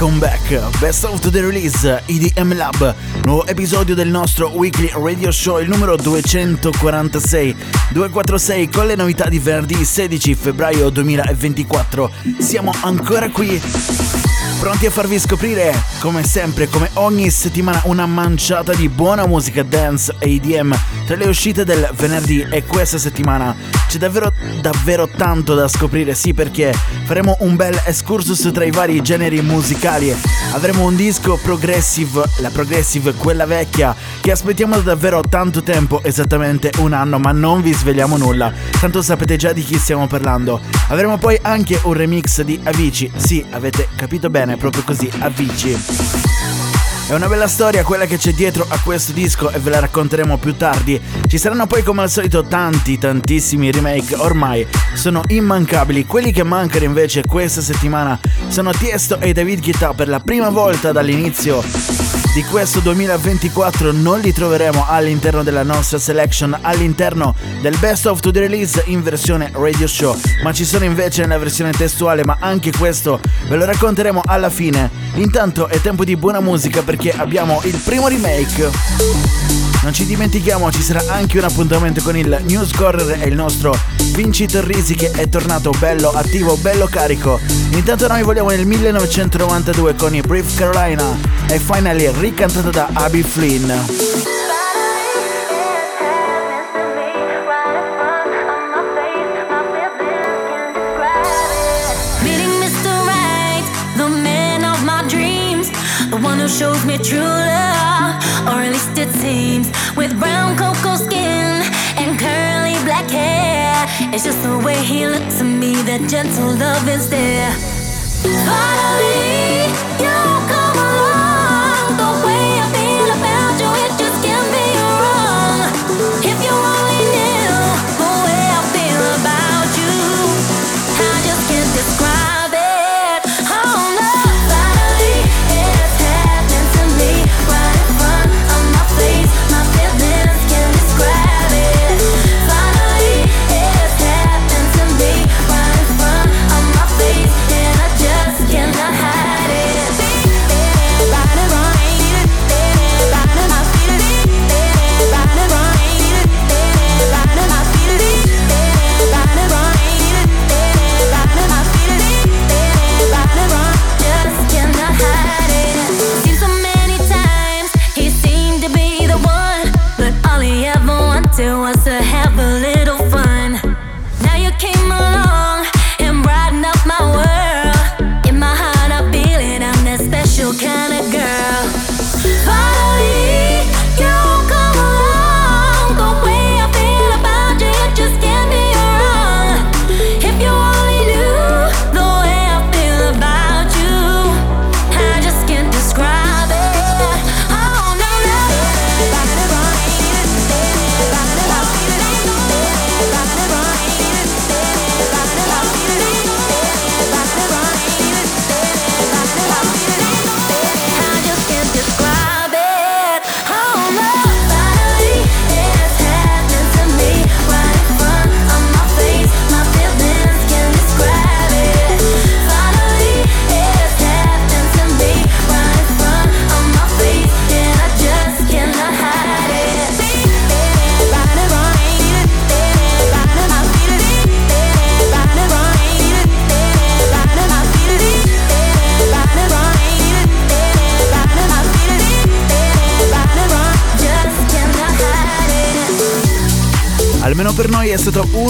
welcome back. Best of the release EDM Lab, nuovo episodio del nostro weekly radio show, il numero 246, 246 con le novità di venerdì 16 febbraio 2024. Siamo ancora qui Pronti a farvi scoprire, come sempre, come ogni settimana, una manciata di buona musica dance e EDM tra le uscite del venerdì e questa settimana. C'è davvero, davvero tanto da scoprire, sì, perché faremo un bel excursus tra i vari generi musicali. Avremo un disco progressive, la progressive, quella vecchia, che aspettiamo da davvero tanto tempo, esattamente un anno, ma non vi svegliamo nulla, tanto sapete già di chi stiamo parlando. Avremo poi anche un remix di Avicii, sì, avete capito bene, proprio così, Avicii. È una bella storia quella che c'è dietro a questo disco e ve la racconteremo più tardi. Ci saranno poi come al solito tanti, tantissimi remake, ormai sono immancabili. Quelli che mancano invece questa settimana sono Tiesto e David Guetta per la prima volta dall'inizio di questo 2024 non li troveremo all'interno della nostra selection, all'interno del Best of to the Release in versione radio show, ma ci sono invece nella versione testuale, ma anche questo ve lo racconteremo alla fine. Intanto è tempo di buona musica perché abbiamo il primo remake. Non ci dimentichiamo, ci sarà anche un appuntamento con il News Corner e il nostro Vinci Risi che è tornato bello attivo, bello carico. Intanto noi vogliamo nel 1992 con i Brief Carolina e finally ricantata da Abby Flynn. Shows me true or at least it seems. With brown cocoa skin and curly black hair, it's just the way he looks at me. That gentle love is there. Finally,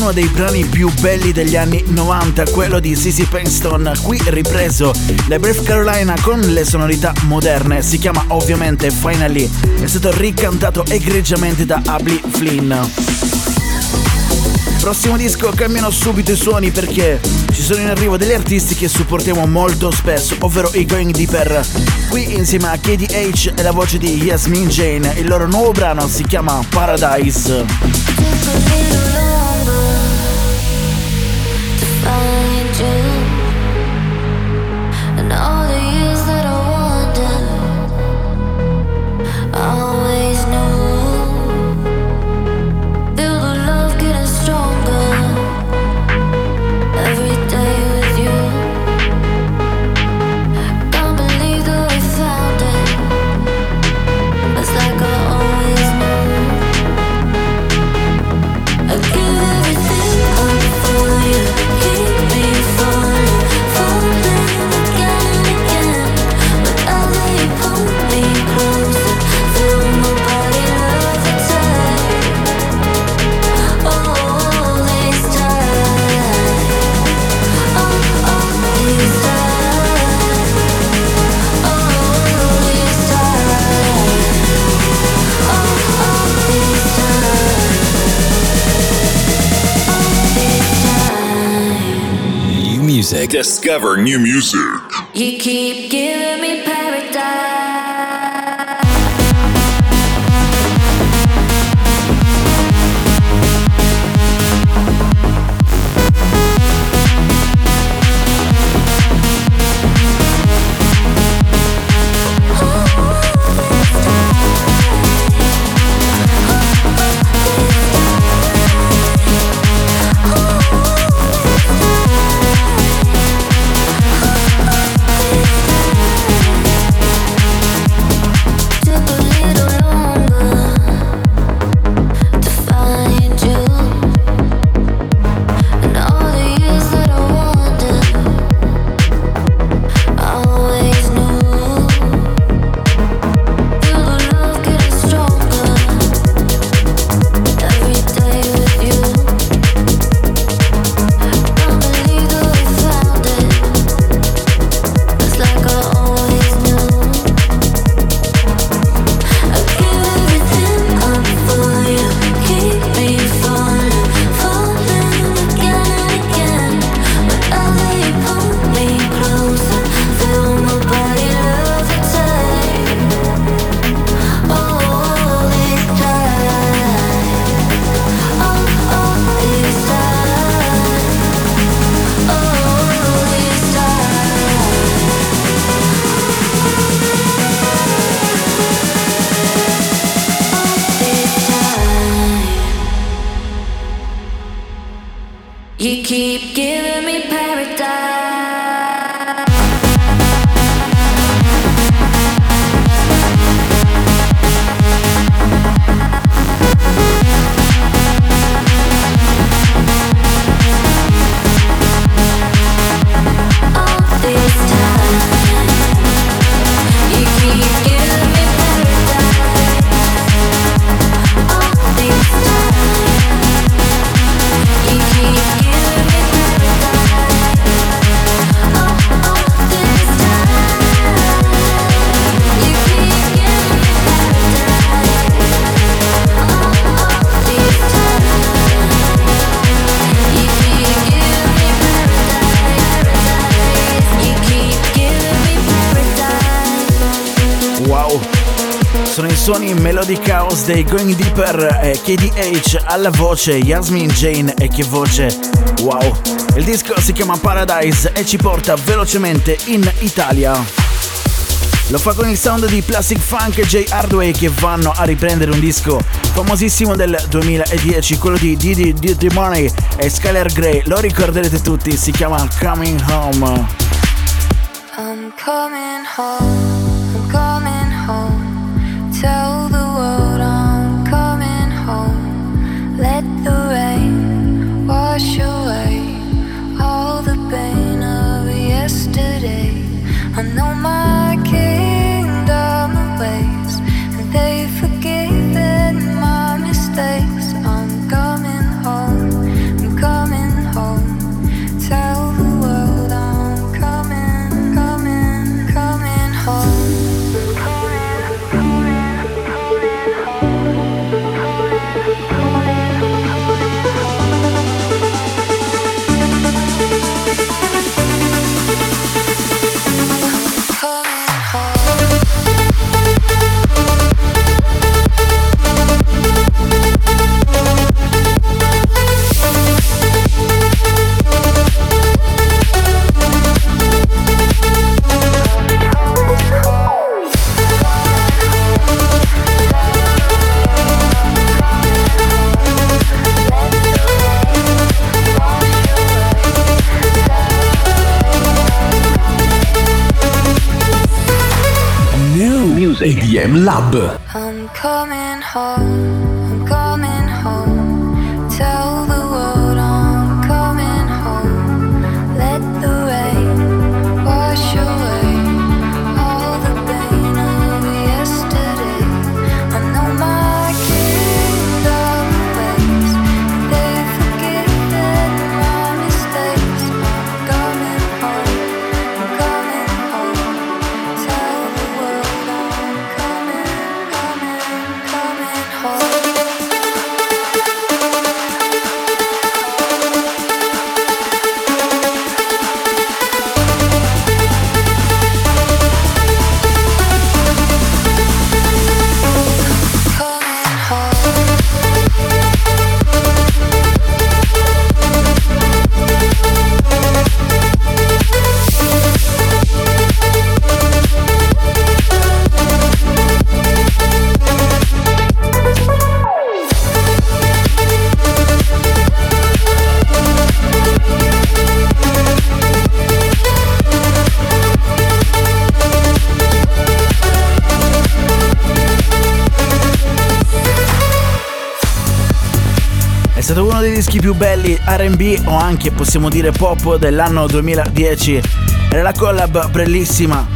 uno dei brani più belli degli anni 90, quello di Sissy Penston, qui ripreso le Brief Carolina con le sonorità moderne, si chiama ovviamente Finally, è stato ricantato egregiamente da Abby Flynn. Prossimo disco cambiano subito i suoni perché ci sono in arrivo degli artisti che supportiamo molto spesso, ovvero i Going Deeper. Qui insieme a KDH e la voce di Yasmin Jane, il loro nuovo brano si chiama Paradise. music. Discover new music. You keep giving. keep giving suoni Melody Chaos dei Going Deeper eh, e KDH alla voce Yasmin Jane e che voce wow. Il disco si chiama Paradise e ci porta velocemente in Italia. Lo fa con il sound di Plastic Funk e J Hardway che vanno a riprendere un disco famosissimo del 2010 quello di Didi Didi Money e Skylar Grey lo ricorderete tutti si chiama Coming Home. I'm coming home. Stato uno dei dischi più belli RB o anche possiamo dire pop dell'anno 2010. Era la collab bellissima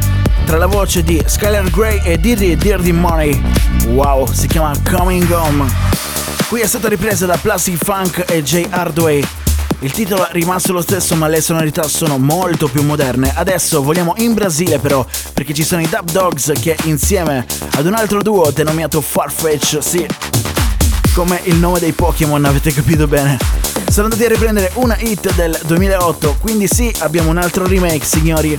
tra la voce di Skylar Grey e Diddy Dirty Money. Wow, si chiama Coming Home. Qui è stata ripresa da Plastic Funk e Jay Hardway. Il titolo è rimasto lo stesso ma le sonorità sono molto più moderne. Adesso vogliamo in Brasile però perché ci sono i Dub Dogs che insieme ad un altro duo denominato Farfetch, sì, come il nome dei Pokémon, avete capito bene. Sono andati a riprendere una hit del 2008, quindi sì, abbiamo un altro remake, signori.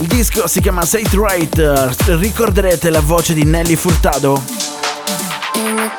Il disco si chiama It Right, ricorderete la voce di Nelly Furtado? In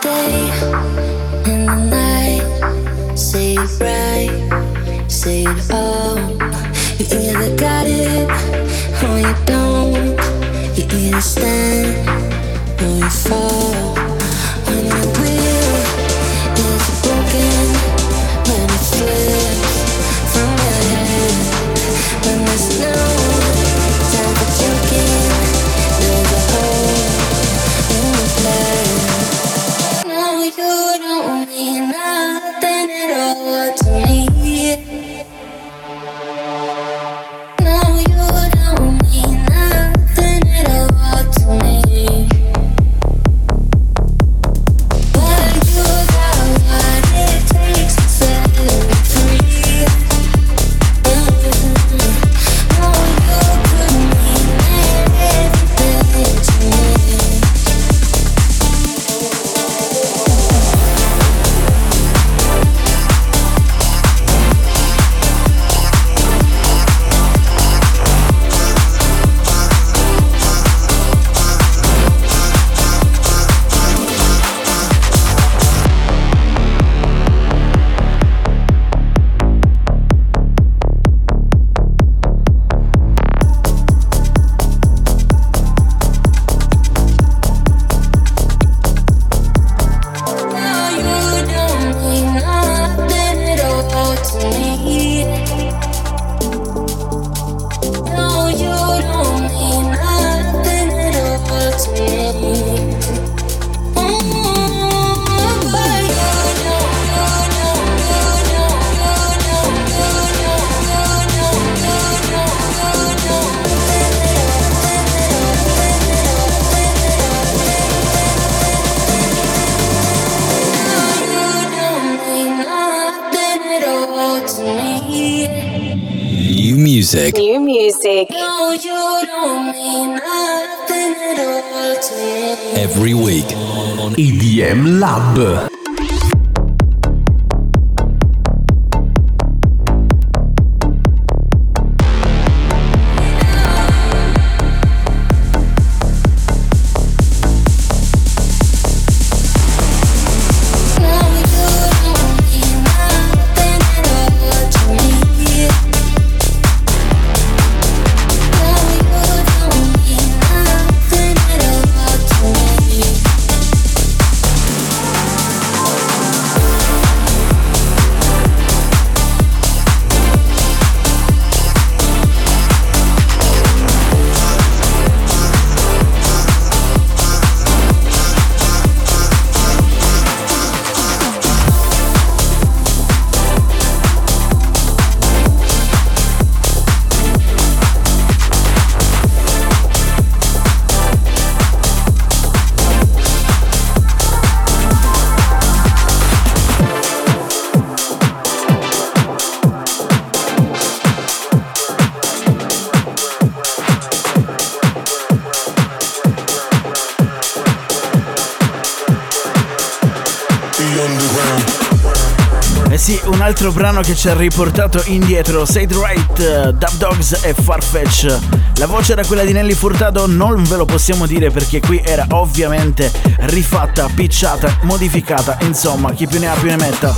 brano che ci ha riportato indietro, the Right, Dub Dogs e Farfetch. La voce era quella di Nelly Furtado, non ve lo possiamo dire perché qui era ovviamente rifatta, pitchata, modificata, insomma, chi più ne ha più ne metta.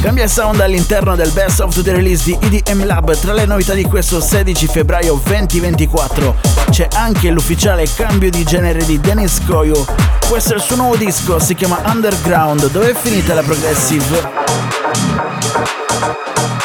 Cambia sound all'interno del Best of the Release di EDM Lab. Tra le novità di questo 16 febbraio 2024 c'è anche l'ufficiale cambio di genere di Dennis Koyu. Questo è il suo nuovo disco, si chiama Underground. Dove è finita la progressive? Thank you.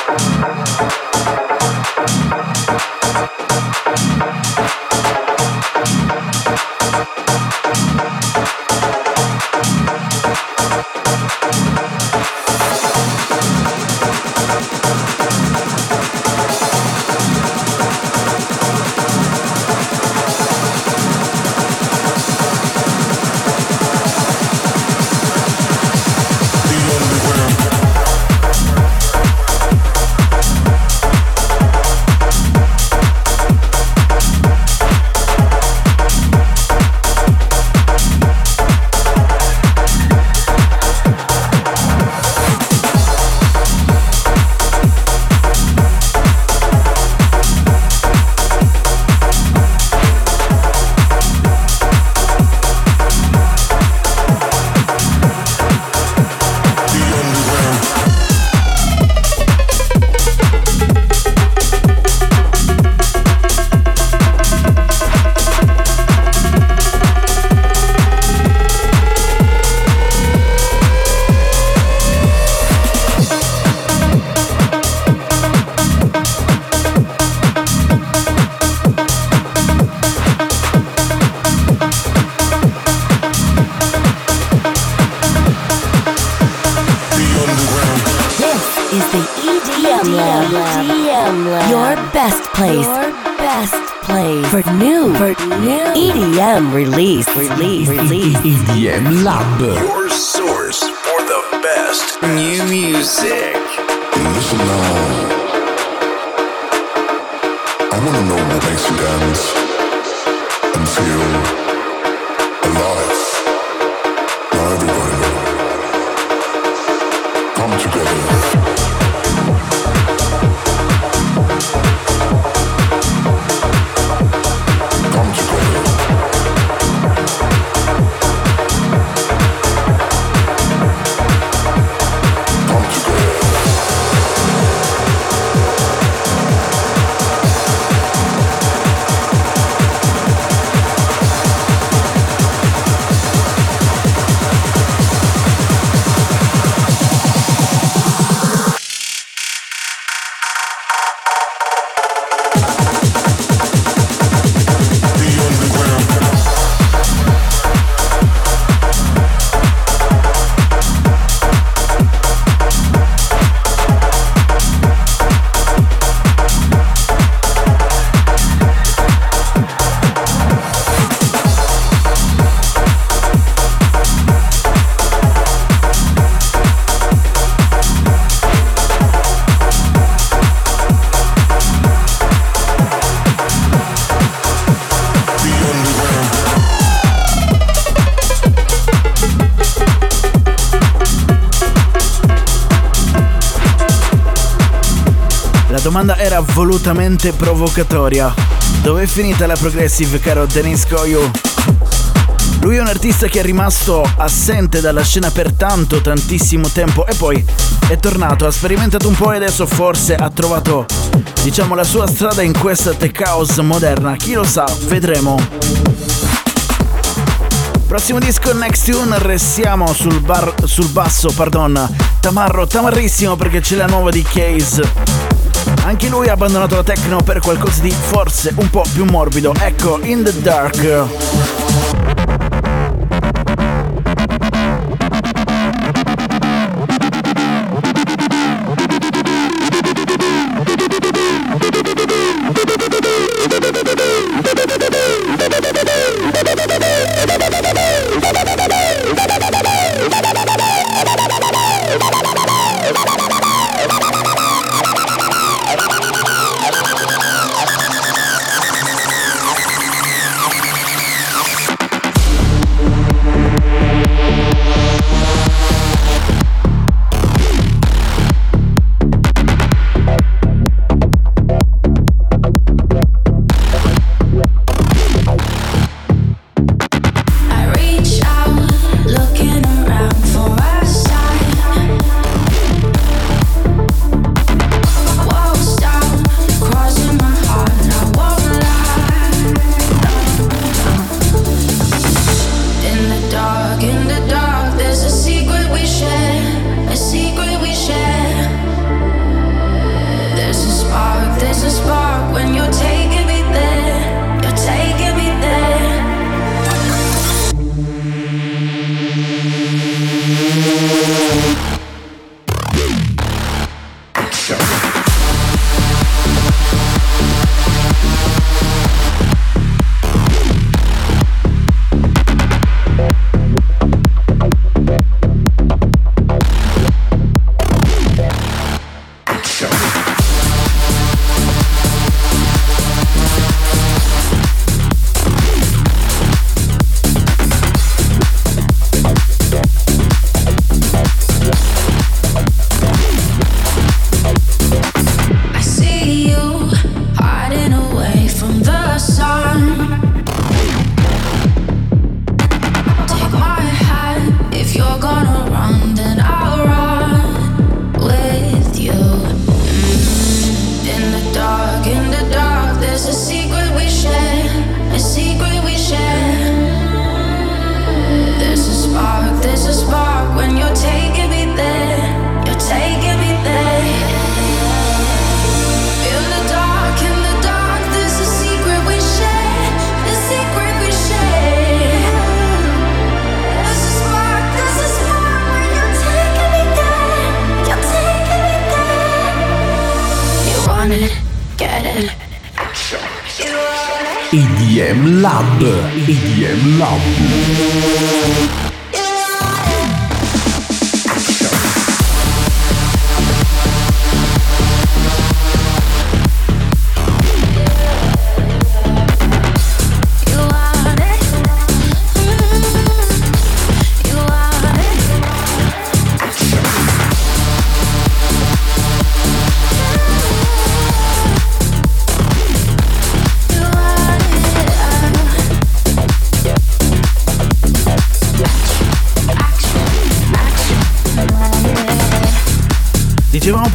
Music. Domanda era volutamente provocatoria. Dove è finita la progressive, caro Denis Koyu? Lui è un artista che è rimasto assente dalla scena per tanto, tantissimo tempo e poi è tornato, ha sperimentato un po' e adesso forse ha trovato, diciamo, la sua strada in questa tech house moderna. Chi lo sa, vedremo. Prossimo disco Next Tune, restiamo sul, bar, sul basso, pardon, tamarro, tamarrissimo perché c'è la nuova di Case. Anche lui ha abbandonato la techno per qualcosa di forse un po' più morbido. Ecco, In the Dark.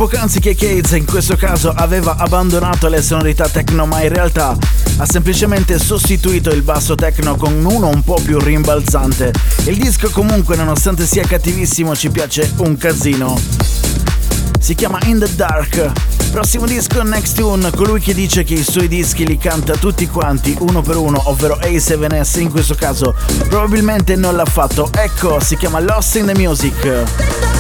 Poc'anzi che Cates in questo caso aveva abbandonato le sonorità techno, ma in realtà ha semplicemente sostituito il basso techno con uno un po' più rimbalzante. Il disco comunque, nonostante sia cattivissimo, ci piace un casino. Si chiama In the Dark. Prossimo disco Next Tune, colui che dice che i suoi dischi li canta tutti quanti uno per uno, ovvero A7S in questo caso, probabilmente non l'ha fatto. Ecco, si chiama Lost in the Music.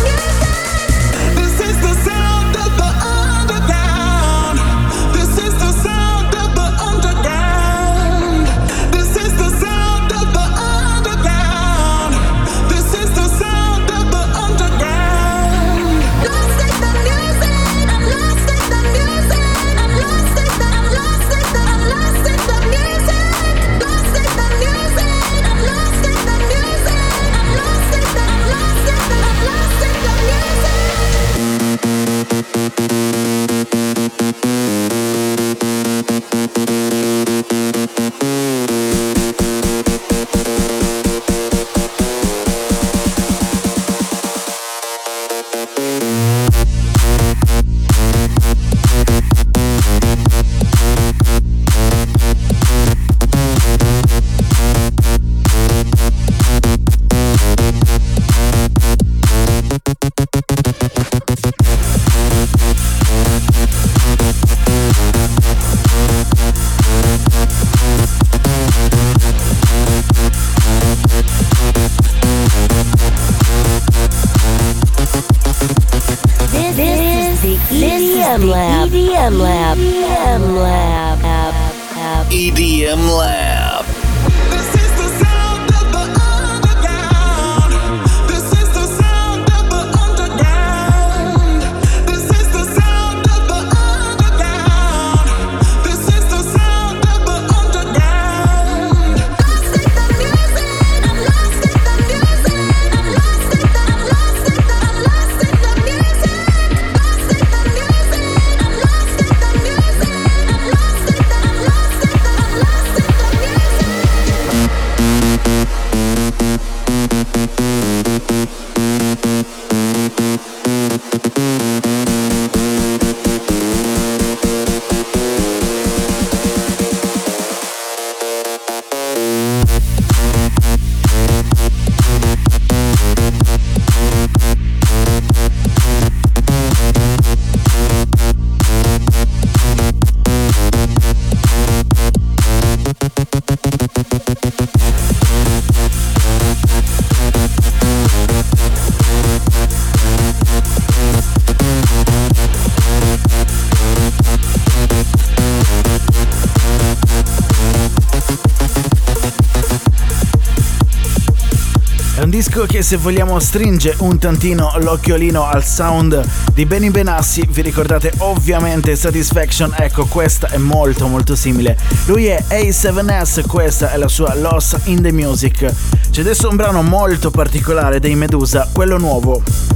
Se vogliamo stringe un tantino l'occhiolino al sound di Benny Benassi, vi ricordate ovviamente Satisfaction, ecco questa è molto molto simile. Lui è A7S, questa è la sua Lost in the Music. C'è adesso un brano molto particolare dei Medusa, quello nuovo.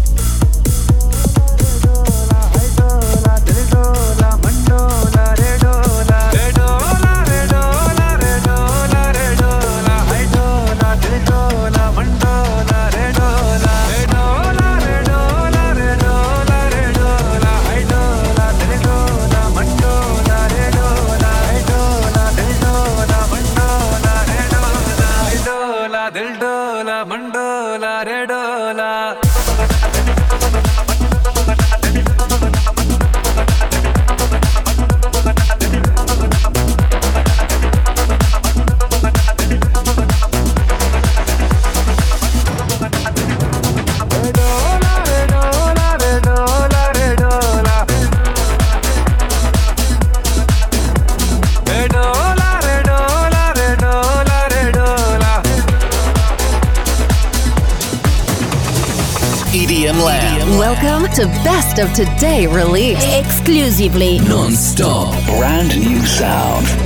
Of Today released Exclusively. Non-stop. Brand new sound.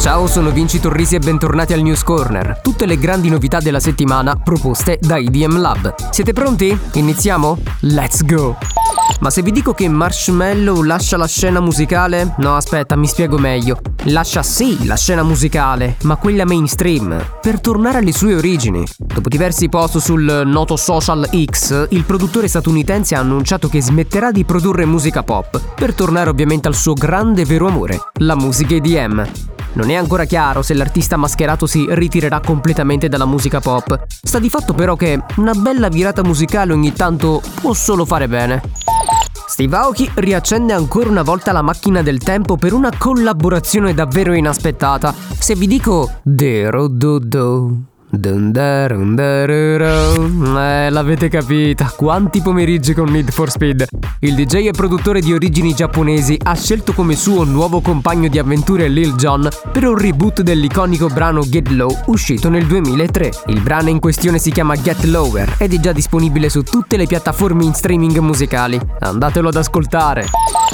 Ciao, sono Vinci Torrisi e bentornati al News Corner. Tutte le grandi novità della settimana proposte da IDM Lab. Siete pronti? Iniziamo? Let's go! Ma se vi dico che Marshmallow lascia la scena musicale? No, aspetta, mi spiego meglio. Lascia sì la scena musicale, ma quella mainstream, per tornare alle sue origini. Dopo diversi post sul noto social X, il produttore statunitense ha annunciato che smetterà di produrre musica pop, per tornare ovviamente al suo grande vero amore, la musica EDM. Non è ancora chiaro se l'artista mascherato si ritirerà completamente dalla musica pop. Sta di fatto però che una bella virata musicale ogni tanto può solo fare bene. Steve Aoki riaccende ancora una volta la macchina del tempo per una collaborazione davvero inaspettata. Se vi dico Dero do Eh, l'avete capita. Quanti pomeriggi con Need for Speed. Il DJ e produttore di origini giapponesi ha scelto come suo nuovo compagno di avventure Lil Jon per un reboot dell'iconico brano Get Low uscito nel 2003. Il brano in questione si chiama Get Lower ed è già disponibile su tutte le piattaforme in streaming musicali. Andatelo ad ascoltare.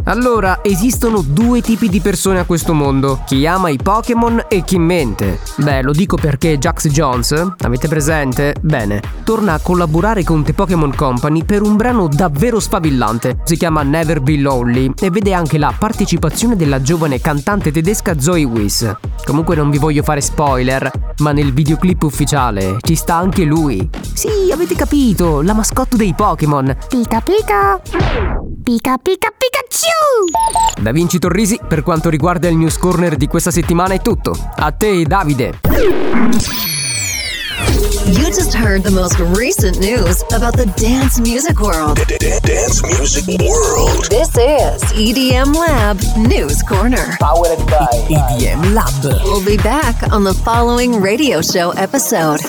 Allora, esistono due tipi di persone a questo mondo, chi ama i Pokémon e chi mente. Beh, lo dico perché Jax Jones, avete presente? Bene, torna a collaborare con The Pokémon Company per un brano davvero sfavillante. Si chiama Never Be Lonely e vede anche la partecipazione della giovane cantante tedesca Zoe Wiss. Comunque non vi voglio fare spoiler, ma nel videoclip ufficiale ci sta anche lui. Sì, avete capito, la mascotte dei Pokémon. Pika pika. Pika pika Pikachu. Da Vinci Torrisi, per quanto riguarda il news corner di questa settimana è tutto. A te, Davide. You just heard the most recent news about the dance music world. Dance music world. This is EDM Lab News Corner. Powered by EDM Lab. We'll be back on the following radio show episode.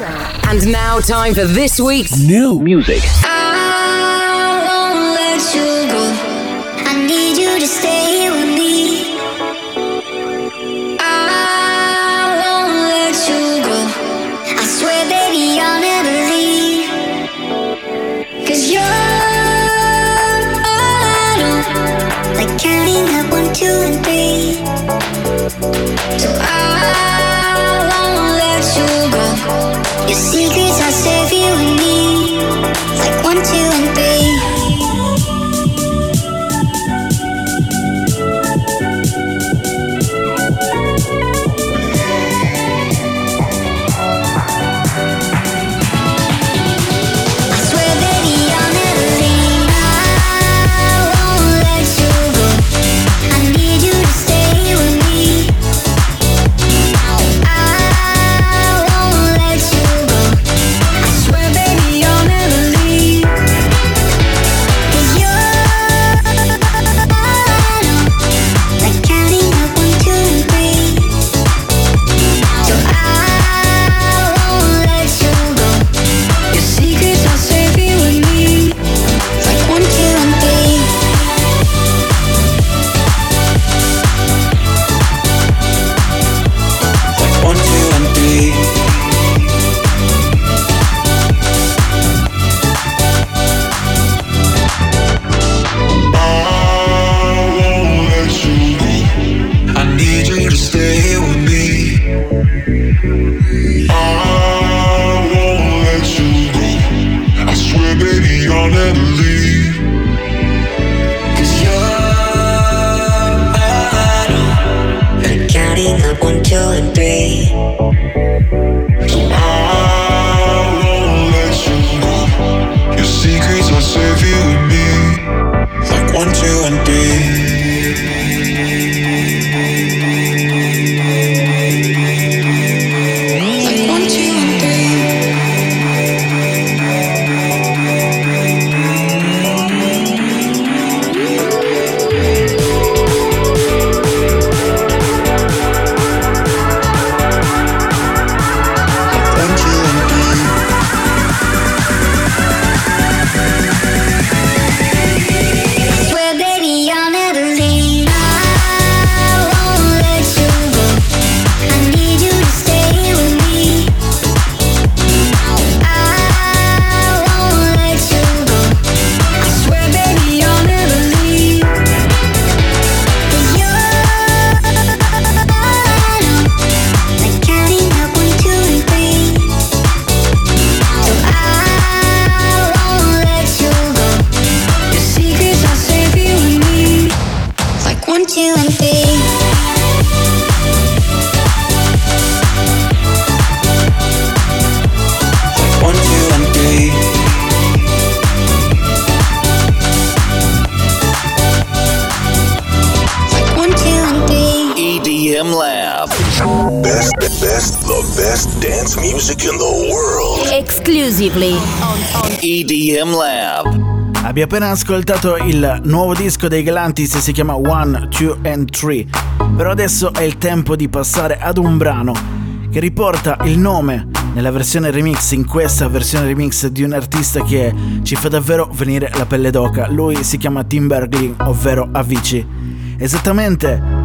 And now, time for this week's New music. I won't let you go. I need you to stay with me. So I won't let you go. Your secrets are safe, and me. Like best, the best dance music in the world. Exclusively. EDM Lab. Abbi appena ascoltato il nuovo disco dei Galantis, si chiama One, Two and Three. Però adesso è il tempo di passare ad un brano che riporta il nome nella versione remix, in questa versione remix di un artista che ci fa davvero venire la pelle d'oca. Lui si chiama Tim Bergling, ovvero Avicii. Esattamente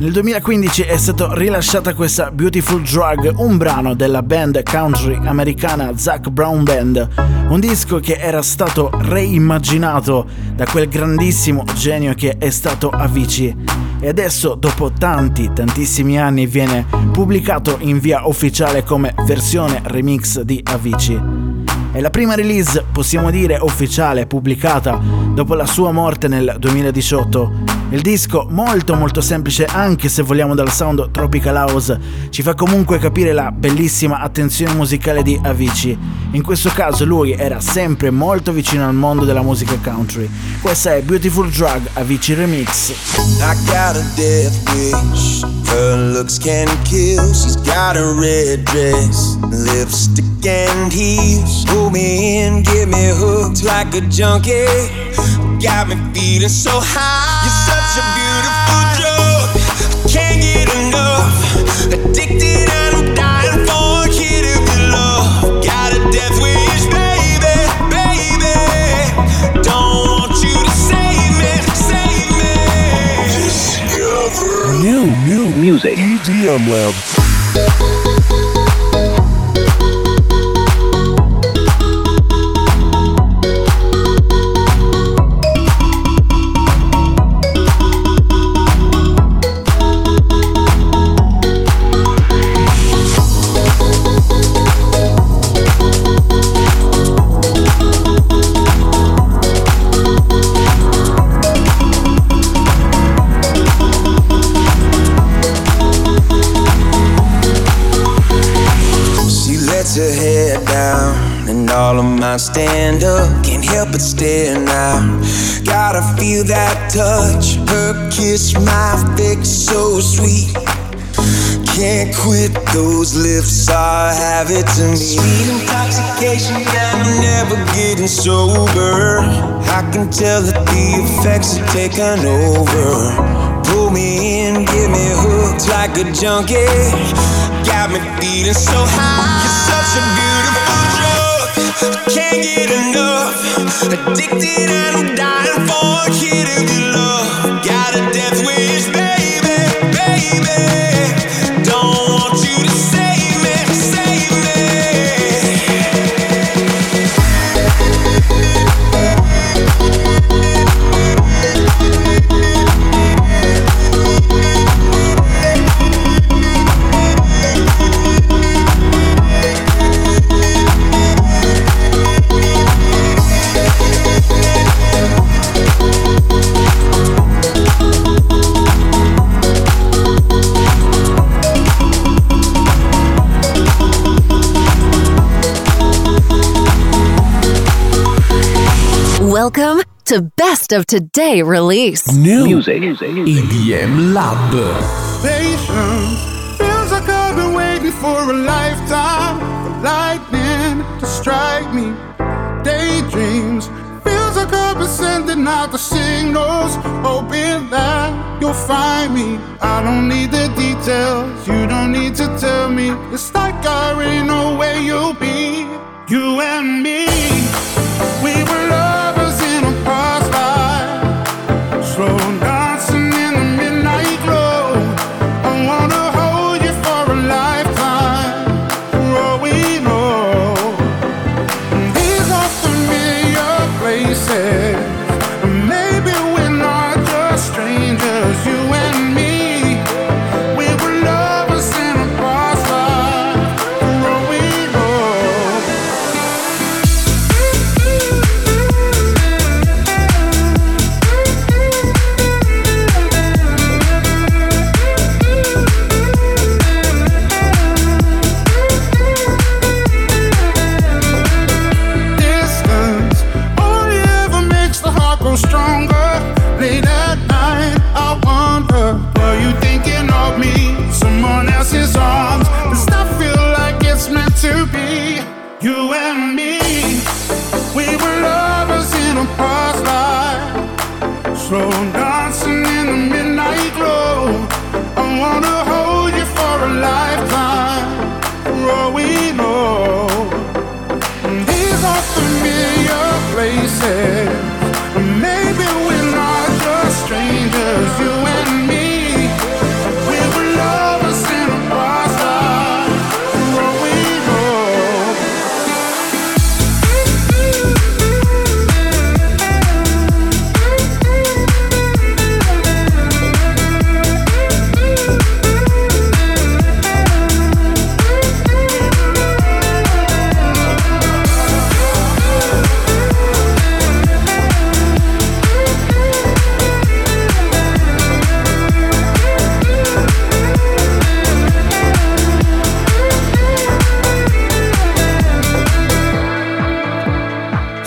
nel 2015 è stata rilasciata questa Beautiful Drug, un brano della band country americana Zac Brown Band, un disco che era stato reimmaginato da quel grandissimo genio che è stato Avicii e adesso dopo tanti tantissimi anni viene pubblicato in via ufficiale come versione remix di Avicii. È la prima release, possiamo dire, ufficiale pubblicata dopo la sua morte nel 2018. Il disco, molto molto semplice anche se vogliamo dal sound Tropical House, ci fa comunque capire la bellissima attenzione musicale di Avicii. In questo caso lui era sempre molto vicino al mondo della musica country. Questa è Beautiful Drug Avicii Remix. I got a death wish. Her looks can kill. She's got a red dress, lipstick and heels. Pull me in, get me hooked like a junkie. Got me feeling so high. You're such a beautiful drug. Can't get enough. Addicted and I'm dying for a kid of your love. Got a death wish, baby, baby. Don't want you to save me, save me. Discover New, new music. EDM Lab. Touch, her kiss, my fix so sweet. Can't quit those lips, I have it to me. Sweet intoxication, I'm never getting sober. I can tell that the effects are taking over. Pull me in, get me hooked like a junkie. Got me feeling so high. You're such a beautiful drug. Can't get enough. Addicted and I'm dying for a to Best of Today release. New music. EDM Lab. Patience feels like I've been waiting for a lifetime for lightning to strike me. Daydreams feels like I've been sending out the signals, hoping that you'll find me. I don't need the details, you don't need to tell me. It's like I already know where you'll be. You and me,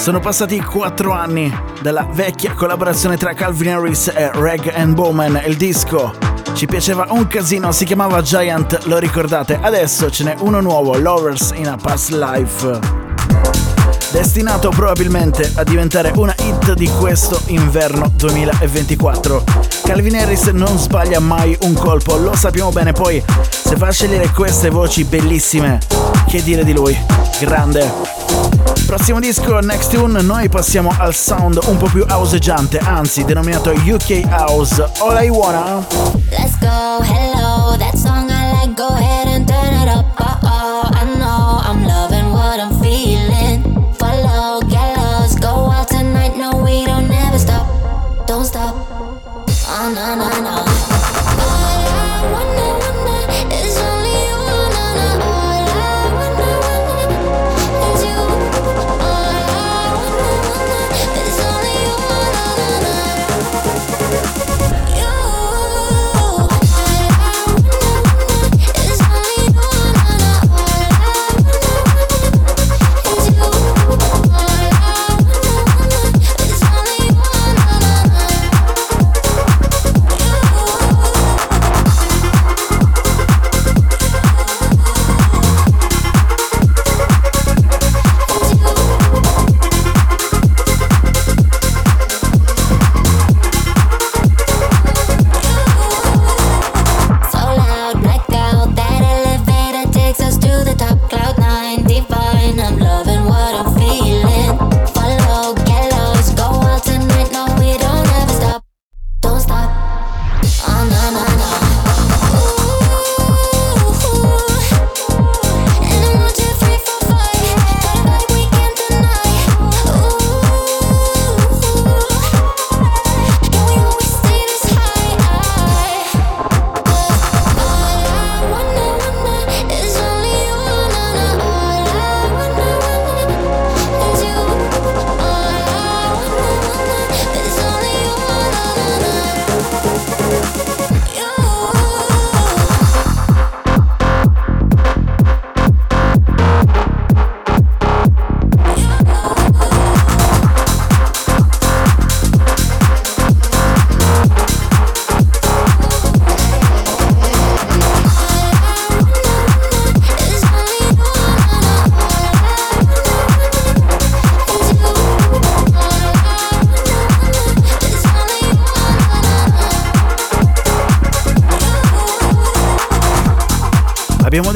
Sono passati 4 anni dalla vecchia collaborazione tra Calvin Harris e Rag and Bowman, il disco. Ci piaceva un casino, si chiamava Giant, lo ricordate? Adesso ce n'è uno nuovo, Lovers in a Past Life. Destinato probabilmente a diventare una hit di questo inverno 2024. Calvin Harris non sbaglia mai un colpo, lo sappiamo bene, poi se fa scegliere queste voci bellissime, che dire di lui? Grande. Prossimo disco, Next Tune, noi passiamo al sound un po' più houseggiante, anzi denominato UK House. All I Wanna... Let's go, hello, that song I like, go ahead and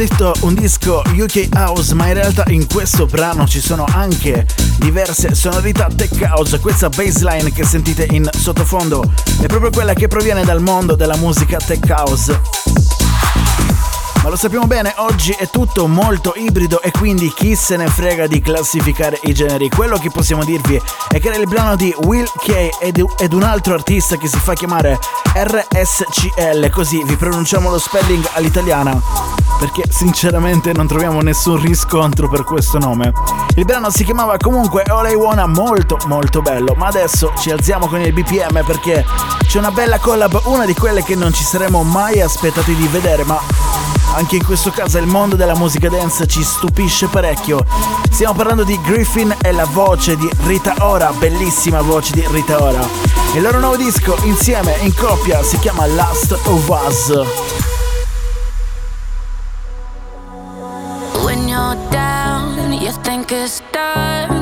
Detto un disco UK House, ma in realtà in questo brano ci sono anche diverse sonorità tech house. Questa bassline che sentite in sottofondo è proprio quella che proviene dal mondo della musica tech house. Ma lo sappiamo bene, oggi è tutto molto ibrido e quindi chi se ne frega di classificare i generi. Quello che possiamo dirvi è che era il brano di Will K ed, ed un altro artista che si fa chiamare RSCL, così vi pronunciamo lo spelling all'italiana, perché sinceramente non troviamo nessun riscontro per questo nome. Il brano si chiamava comunque All I Wanna, molto molto bello, ma adesso ci alziamo con il BPM perché c'è una bella collab, una di quelle che non ci saremmo mai aspettati di vedere, ma anche in questo caso il mondo della musica dance ci stupisce parecchio. Stiamo parlando di Griffin e la voce di Rita Ora, bellissima voce di Rita Ora. Il loro nuovo disco insieme in coppia si chiama Last of Us. You think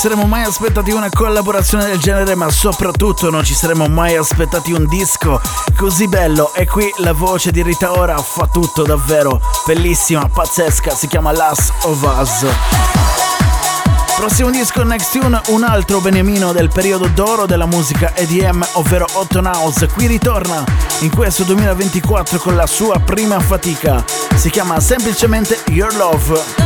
saremmo mai aspettati una collaborazione del genere, ma soprattutto non ci saremmo mai aspettati un disco così bello. E qui la voce di Rita Ora fa tutto davvero bellissima, pazzesca, si chiama Last of Us. Prossimo disco Next Tune, un altro beniamino del periodo d'oro della musica EDM, ovvero Otton House. Qui ritorna in questo 2024 con la sua prima fatica. Si chiama semplicemente Your Love.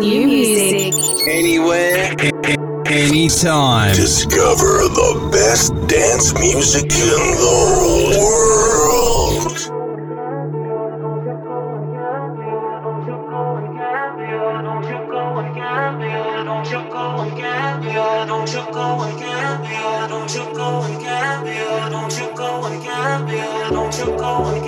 new music. Anywhere, anytime. Discover the best dance music in the world. Don't you go and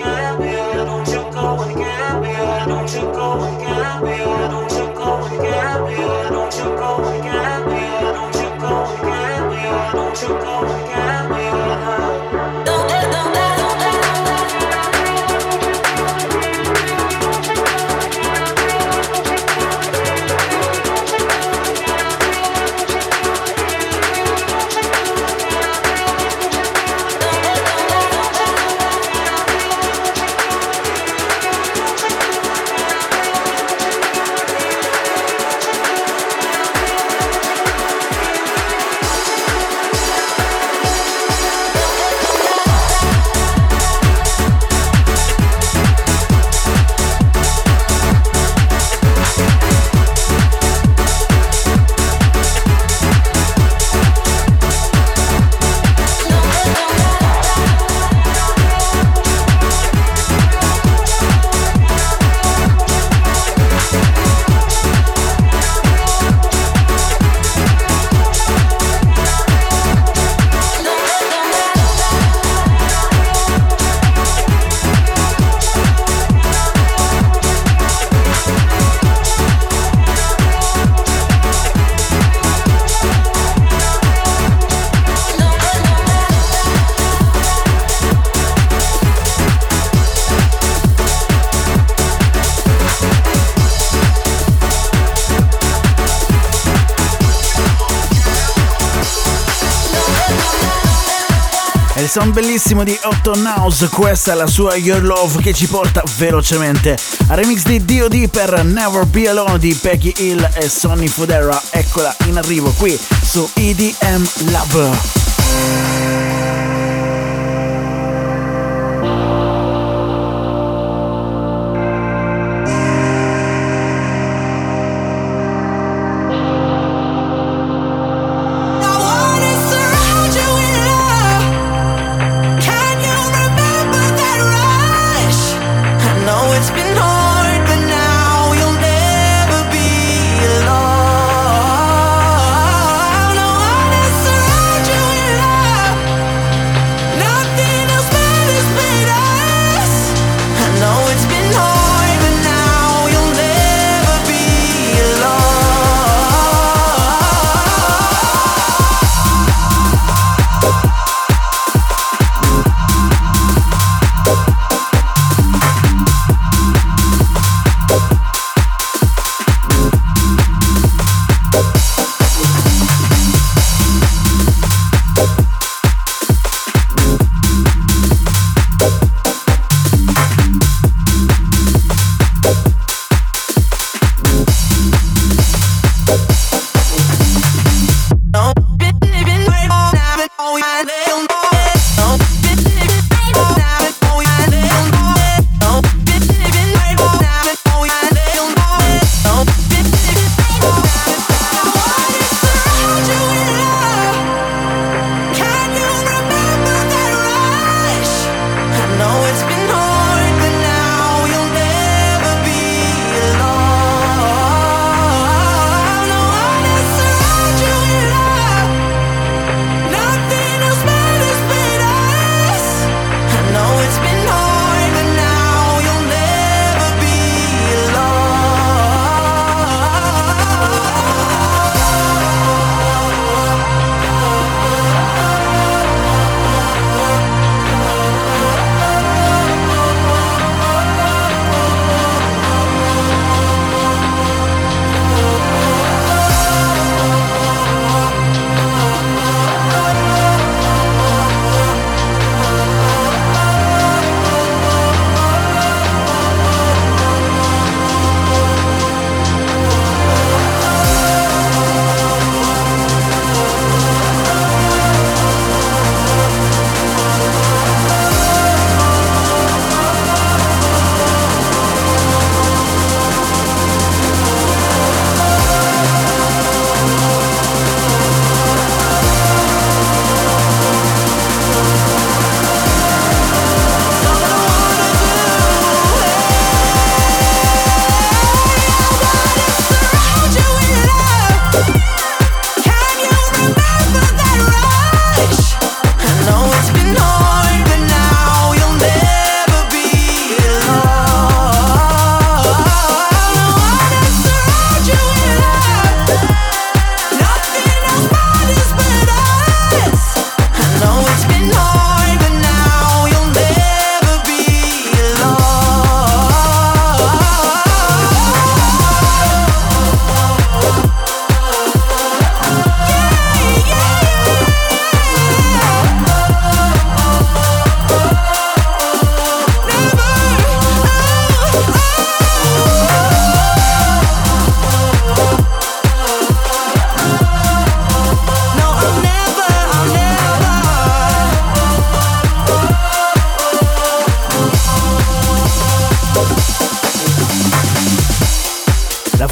sound bellissimo di Otto House, questa è la sua Your Love che ci porta velocemente a remix di D.O.D. per Never Be Alone di Peggy Hill e Sonny Fodera. Eccola in arrivo qui su EDM Lab.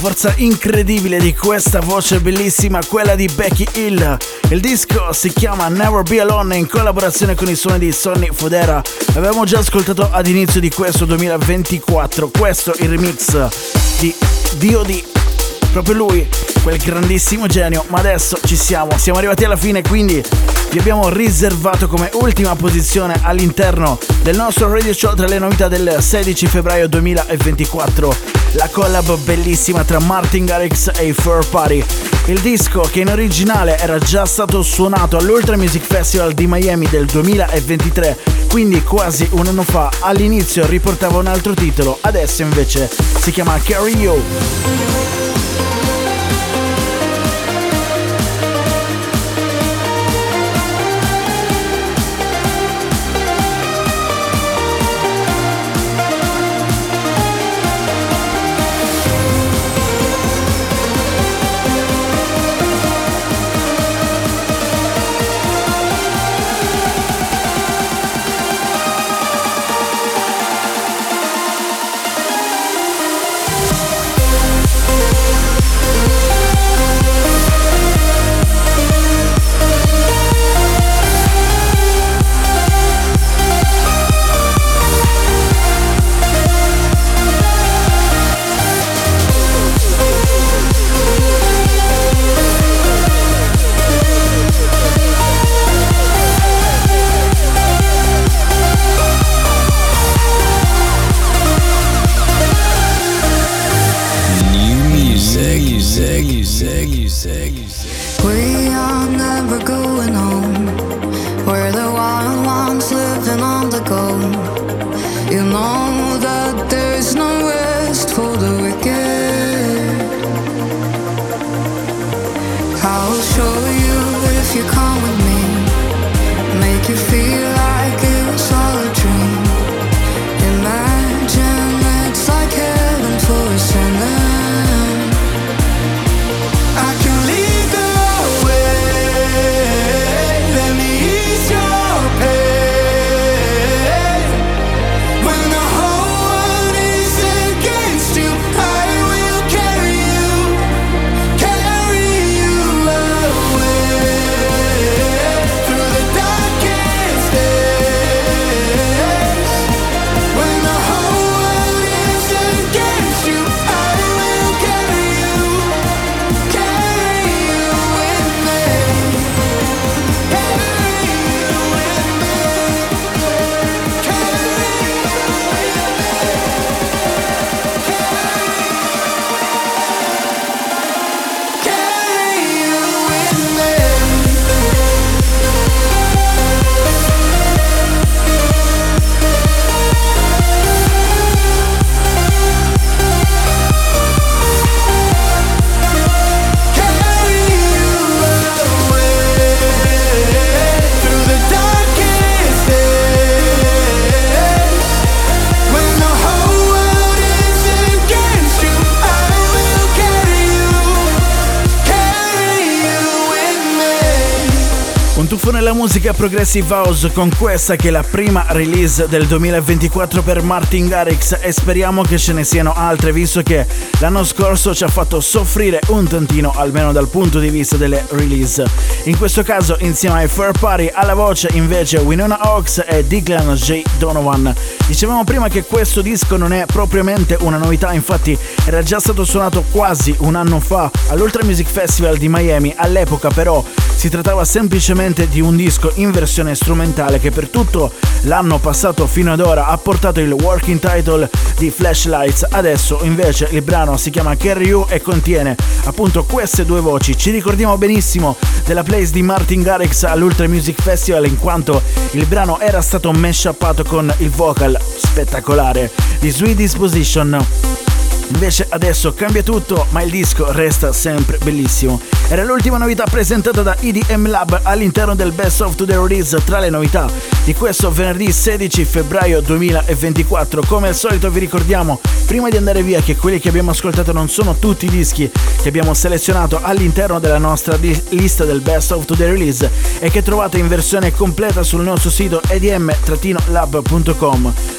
Forza incredibile di questa voce bellissima, quella di Becky Hill. Il disco si chiama Never Be Alone in collaborazione con i suoni di Sonny Fodera. L'avevamo già ascoltato ad inizio di questo 2024. Questo il remix di D.O.D. Proprio lui, quel grandissimo genio. Ma adesso ci siamo, siamo arrivati alla fine, quindi vi abbiamo riservato come ultima posizione all'interno del nostro radio show tra le novità del 16 febbraio 2024 la collab bellissima tra Martin Garrix e i Fur Party. Il disco che in originale era già stato suonato all'Ultra Music Festival di Miami del 2023, quindi quasi un anno fa, all'inizio riportava un altro titolo, adesso invece si chiama Carry You. Musica progressive house con questa che è la prima release del 2024 per Martin Garrix e speriamo che ce ne siano altre visto che l'anno scorso ci ha fatto soffrire un tantino almeno dal punto di vista delle release. In questo caso insieme ai Fur Party alla voce invece Winona Hawks e Declan J. Donovan. Dicevamo prima che questo disco non è propriamente una novità, infatti era già stato suonato quasi un anno fa all'Ultra Music Festival di Miami, all'epoca però si trattava semplicemente di un disco in versione strumentale che per tutto l'anno passato fino ad ora ha portato il working title di Flashlights. Adesso invece il brano si chiama Carry You e contiene appunto queste due voci. Ci ricordiamo benissimo della place di Martin Garrix all'Ultra Music Festival in quanto il brano era stato mashuppato con il vocal spettacolare di Sweet Disposition. Invece adesso cambia tutto, ma il disco resta sempre bellissimo. Era l'ultima novità presentata da EDM Lab all'interno del Best of Today Release tra le novità di questo venerdì 16 febbraio 2024. Come al solito vi ricordiamo, prima di andare via, che quelli che abbiamo ascoltato non sono tutti i dischi che abbiamo selezionato all'interno della nostra lista del Best of Today Release e che trovate in versione completa sul nostro sito edm-lab.com.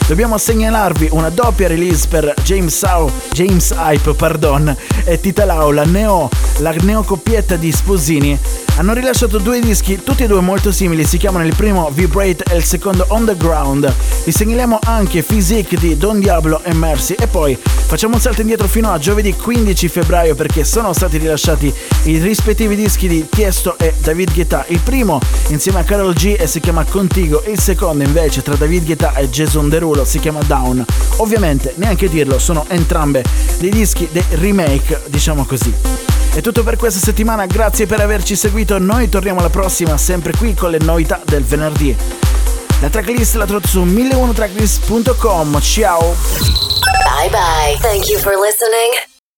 Dobbiamo segnalarvi una doppia release per James Sau, James Hype, pardon, e Tita Lau, la neo, la neocoppietta di Sposini. Hanno rilasciato due dischi, tutti e due molto simili, si chiamano il primo Vibrate e il secondo On The Ground. Vi segnaliamo anche Physique di Don Diablo e Mercy e poi facciamo un salto indietro fino a giovedì 15 febbraio perché sono stati rilasciati i rispettivi dischi di Tiesto e David Guetta. Il primo insieme a Carol G e si chiama Contigo, il secondo invece tra David Guetta e Jason Derulo si chiama Down. Ovviamente, neanche dirlo, sono entrambe dei dischi dei remake, diciamo così. È tutto per questa settimana, grazie per averci seguito, noi torniamo alla prossima sempre qui con le novità del venerdì. La tracklist la trovate su 1001tracklist.com, ciao! Bye bye. Thank you for listening